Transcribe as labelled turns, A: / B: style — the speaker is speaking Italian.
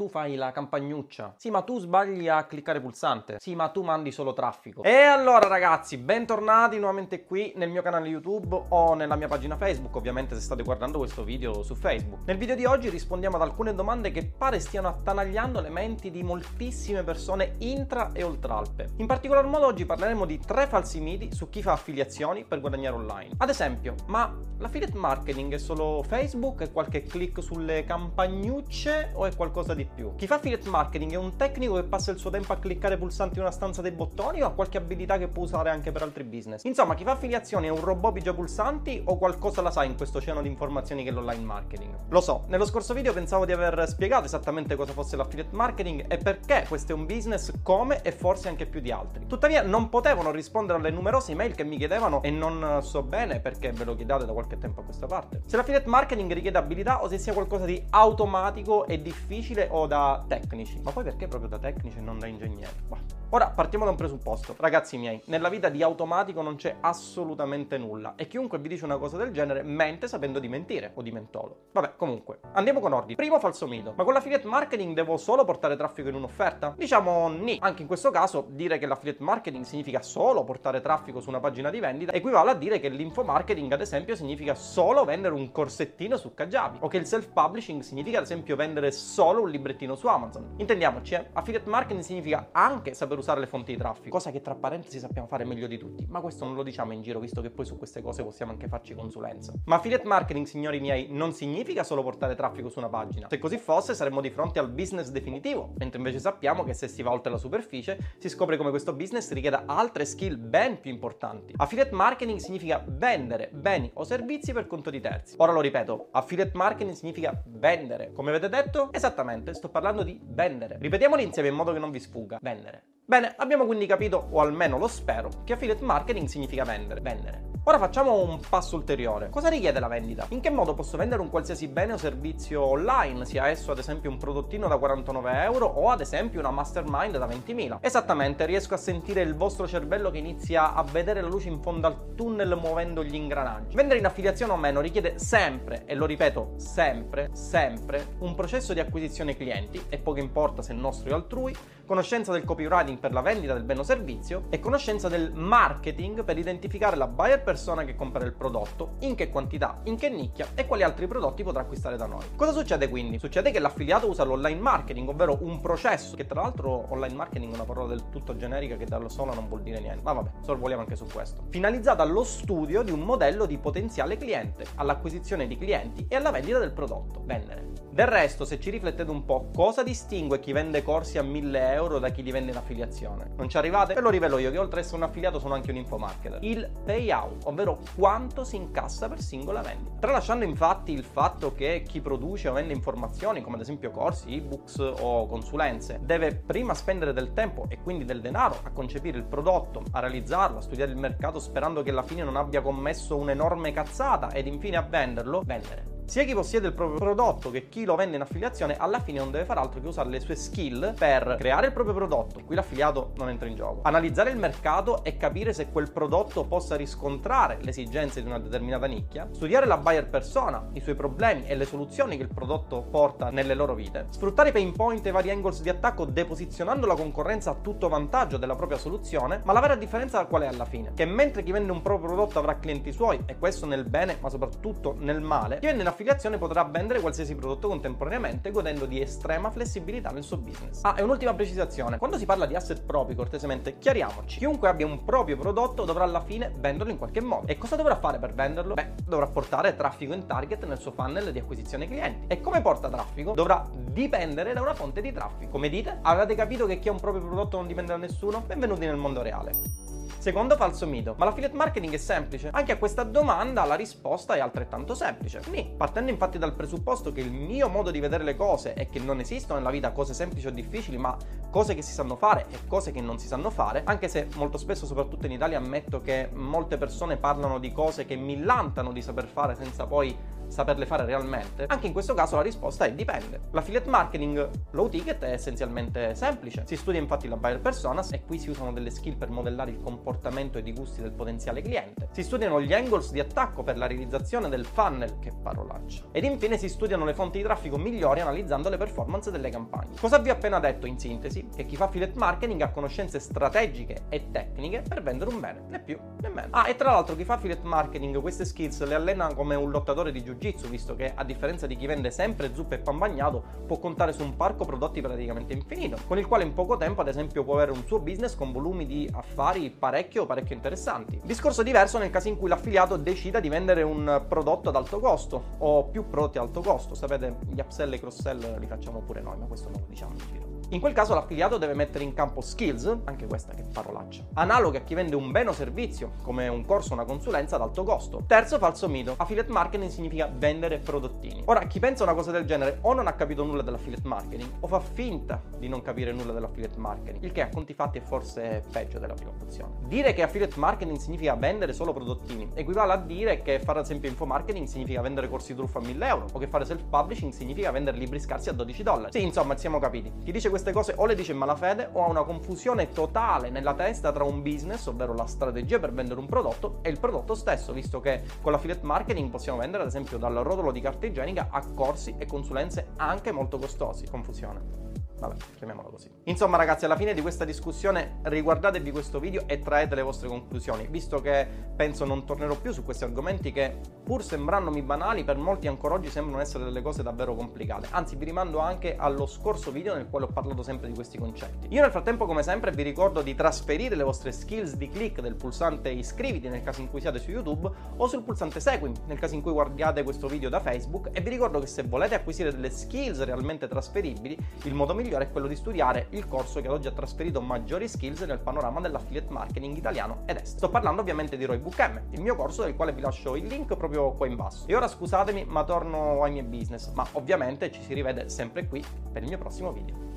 A: tu fai la campagnuccia. Sì, ma tu sbagli a cliccare pulsante. Sì, ma tu mandi solo traffico. E allora ragazzi, bentornati nuovamente qui nel mio canale YouTube o nella mia pagina Facebook, ovviamente se state guardando questo video su Facebook. Nel video di oggi rispondiamo ad alcune domande che pare stiano attanagliando le menti di moltissime persone intra e oltre Alpe. In particolar modo oggi parleremo di tre falsi miti su chi fa affiliazioni per guadagnare online. Ad esempio, ma l'affiliate marketing è solo Facebook e qualche click sulle campagnucce o è qualcosa di più? Chi fa affiliate marketing è un tecnico che passa il suo tempo a cliccare pulsanti in una stanza dei bottoni o ha qualche abilità che può usare anche per altri business? Insomma, chi fa affiliazioni è un robot pigia pulsanti o qualcosa la sa in questo oceano di informazioni che è l'online marketing? Lo so, nello scorso video pensavo di aver spiegato esattamente cosa fosse l'affiliate marketing e perché questo è un business come e forse anche più di altri. Tuttavia non potevano rispondere alle numerose email che mi chiedevano e non so bene perché ve lo chiedate da qualche tempo a questa parte. Se l'affiliate marketing richiede abilità o se sia qualcosa di automatico e difficile o da tecnici. Ma poi perché proprio da tecnici e non da ingegneri? Bah. Ora partiamo da un presupposto. Ragazzi miei, nella vita di automatico non c'è assolutamente nulla e chiunque vi dice una cosa del genere mente sapendo di mentire o di mentolo. Vabbè, comunque, andiamo con ordine. Primo falso mito. Ma con l'affiliate marketing devo solo portare traffico in un'offerta? Diciamo ni. Anche in questo caso dire che l'affiliate marketing significa solo portare traffico su una pagina di vendita equivale a dire che l'info marketing ad esempio significa solo vendere un corsettino su Kajabi o che il self publishing significa ad esempio vendere solo un librettino su Amazon. Intendiamoci, eh? affiliate marketing significa anche saper usare le fonti di traffico, cosa che tra parentesi sappiamo fare meglio di tutti, ma questo non lo diciamo in giro visto che poi su queste cose possiamo anche farci consulenza. Ma affiliate marketing, signori miei, non significa solo portare traffico su una pagina. Se così fosse saremmo di fronte al business definitivo, mentre invece sappiamo che se si va oltre la superficie si scopre come questo business richieda altre skill ben più importanti. Affiliate marketing significa vendere beni o servizi per conto di terzi. Ora lo ripeto, affiliate marketing significa vendere. Come avete detto? Esattamente, sto parlando di vendere. Ripetiamolo insieme in modo che non vi sfugga. Vendere. Bene, abbiamo quindi capito, o almeno lo spero, che affiliate marketing significa vendere. Vendere. Ora facciamo un passo ulteriore. Cosa richiede la vendita? In che modo posso vendere un qualsiasi bene o servizio online, sia esso ad esempio un prodottino da 49 euro o ad esempio una mastermind da 20.000? Esattamente, riesco a sentire il vostro cervello che inizia a vedere la luce in fondo al tunnel muovendo gli ingranaggi. Vendere in affiliazione o meno richiede sempre, e lo ripeto, sempre, sempre, un processo di acquisizione clienti, e poco importa se nostro è altrui, conoscenza del copywriting per la vendita del bene o servizio e conoscenza del marketing per identificare la buyer persona che compra il prodotto, in che quantità, in che nicchia e quali altri prodotti potrà acquistare da noi. Cosa succede quindi? Succede che l'affiliato usa l'online marketing, ovvero un processo, che tra l'altro online marketing è una parola del tutto generica che da sola non vuol dire niente, ma vabbè, sorvoliamo anche su questo. Finalizzata allo studio di un modello di potenziale cliente, all'acquisizione di clienti e alla vendita del prodotto, vendere. Del resto, se ci riflettete un po', cosa distingue chi vende corsi a 1000 euro da chi li vende in affiliazione? Non ci arrivate? Ve lo rivelo io che oltre ad essere un affiliato sono anche un infomarketer. Il payout, ovvero quanto si incassa per singola vendita. Tralasciando infatti il fatto che chi produce o vende informazioni, come ad esempio corsi, ebooks o consulenze, deve prima spendere del tempo e quindi del denaro a concepire il prodotto, a realizzarlo, a studiare il mercato sperando che alla fine non abbia commesso un'enorme cazzata ed infine a venderlo, vendere. Sia chi possiede il proprio prodotto che chi lo vende in affiliazione alla fine non deve fare altro che usare le sue skill per creare il proprio prodotto, qui l'affiliato non entra in gioco, analizzare il mercato e capire se quel prodotto possa riscontrare le esigenze di una determinata nicchia, studiare la buyer persona, i suoi problemi e le soluzioni che il prodotto porta nelle loro vite, sfruttare i pain point e vari angles di attacco deposizionando la concorrenza a tutto vantaggio della propria soluzione, ma la vera differenza qual è alla fine? Che mentre chi vende un proprio prodotto avrà clienti suoi, e questo nel bene ma soprattutto nel male, chi vende in affiliazione potrà vendere qualsiasi prodotto contemporaneamente godendo di estrema flessibilità nel suo business. Ah, e un'ultima precisazione. Quando si parla di asset propri, cortesemente, chiariamoci. Chiunque abbia un proprio prodotto dovrà alla fine venderlo in qualche modo. E cosa dovrà fare per venderlo? Beh, dovrà portare traffico in target nel suo funnel di acquisizione clienti. E come porta traffico? Dovrà dipendere da una fonte di traffico. Come dite? Avete capito che chi ha un proprio prodotto non dipende da nessuno? Benvenuti nel mondo reale. Secondo falso mito, ma l'affiliate marketing è semplice? Anche a questa domanda la risposta è altrettanto semplice. Ni. Partendo infatti dal presupposto che il mio modo di vedere le cose è che non esistono nella vita cose semplici o difficili, ma cose che si sanno fare e cose che non si sanno fare, anche se molto spesso, soprattutto in Italia, ammetto che molte persone parlano di cose che millantano di saper fare senza poi saperle fare realmente? Anche in questo caso la risposta è dipende. L'affiliate marketing low ticket è essenzialmente semplice. Si studia infatti la buyer personas e qui si usano delle skill per modellare il comportamento ed i gusti del potenziale cliente. Si studiano gli angles di attacco per la realizzazione del funnel, che parolaccia. Ed infine si studiano le fonti di traffico migliori analizzando le performance delle campagne. Cosa vi ho appena detto in sintesi? Che chi fa affiliate marketing ha conoscenze strategiche e tecniche per vendere un bene, né più né meno. Ah, e tra l'altro chi fa affiliate marketing queste skills le allena come un lottatore di jiu-jitsu, visto che a differenza di chi vende sempre zuppe e pan bagnato, può contare su un parco prodotti praticamente infinito, con il quale in poco tempo ad esempio può avere un suo business con volumi di affari parecchio parecchio interessanti. Discorso diverso nel caso in cui l'affiliato decida di vendere un prodotto ad alto costo o più prodotti ad alto costo, sapete gli upsell e cross sell li facciamo pure noi, ma questo non lo diciamo in giro. In quel caso l'affiliato deve mettere in campo skills, anche questa che parolaccia, analoghe a chi vende un bene o servizio, come un corso o una consulenza ad alto costo. Terzo falso mito, affiliate marketing significa vendere prodottini. Ora, chi pensa una cosa del genere o non ha capito nulla dell'affiliate marketing o fa finta di non capire nulla dell'affiliate marketing, il che a conti fatti è forse peggio della prima opzione. Dire che affiliate marketing significa vendere solo prodottini equivale a dire che fare ad esempio info marketing significa vendere corsi truffa a 1000 euro o che fare self publishing significa vendere libri scarsi a 12 dollari. Sì, insomma, siamo capiti. Chi dice questo queste cose o le dice in malafede o ha una confusione totale nella testa tra un business, ovvero la strategia per vendere un prodotto, e il prodotto stesso, visto che con l'affiliate marketing possiamo vendere ad esempio dal rotolo di carta igienica a corsi e consulenze anche molto costosi. Confusione. Vabbè, chiamiamolo così. Insomma, ragazzi, alla fine di questa discussione riguardatevi questo video e traete le vostre conclusioni, visto che penso non tornerò più su questi argomenti che, pur sembrandomi banali, per molti ancora oggi sembrano essere delle cose davvero complicate. Anzi, vi rimando anche allo scorso video nel quale ho parlato sempre di questi concetti. Io nel frattempo, come sempre, vi ricordo di trasferire le vostre skills di click del pulsante iscriviti nel caso in cui siate su YouTube o sul pulsante seguimi nel caso in cui guardiate questo video da Facebook e vi ricordo che se volete acquisire delle skills realmente trasferibili, il modo migliore migliore è quello di studiare il corso che ad oggi ha trasferito maggiori skills nel panorama dell'affiliate marketing italiano ed estero. Sto parlando ovviamente di Roybook M, il mio corso del quale vi lascio il link proprio qua in basso. E ora scusatemi, ma torno ai miei business, ma ovviamente ci si rivede sempre qui per il mio prossimo video.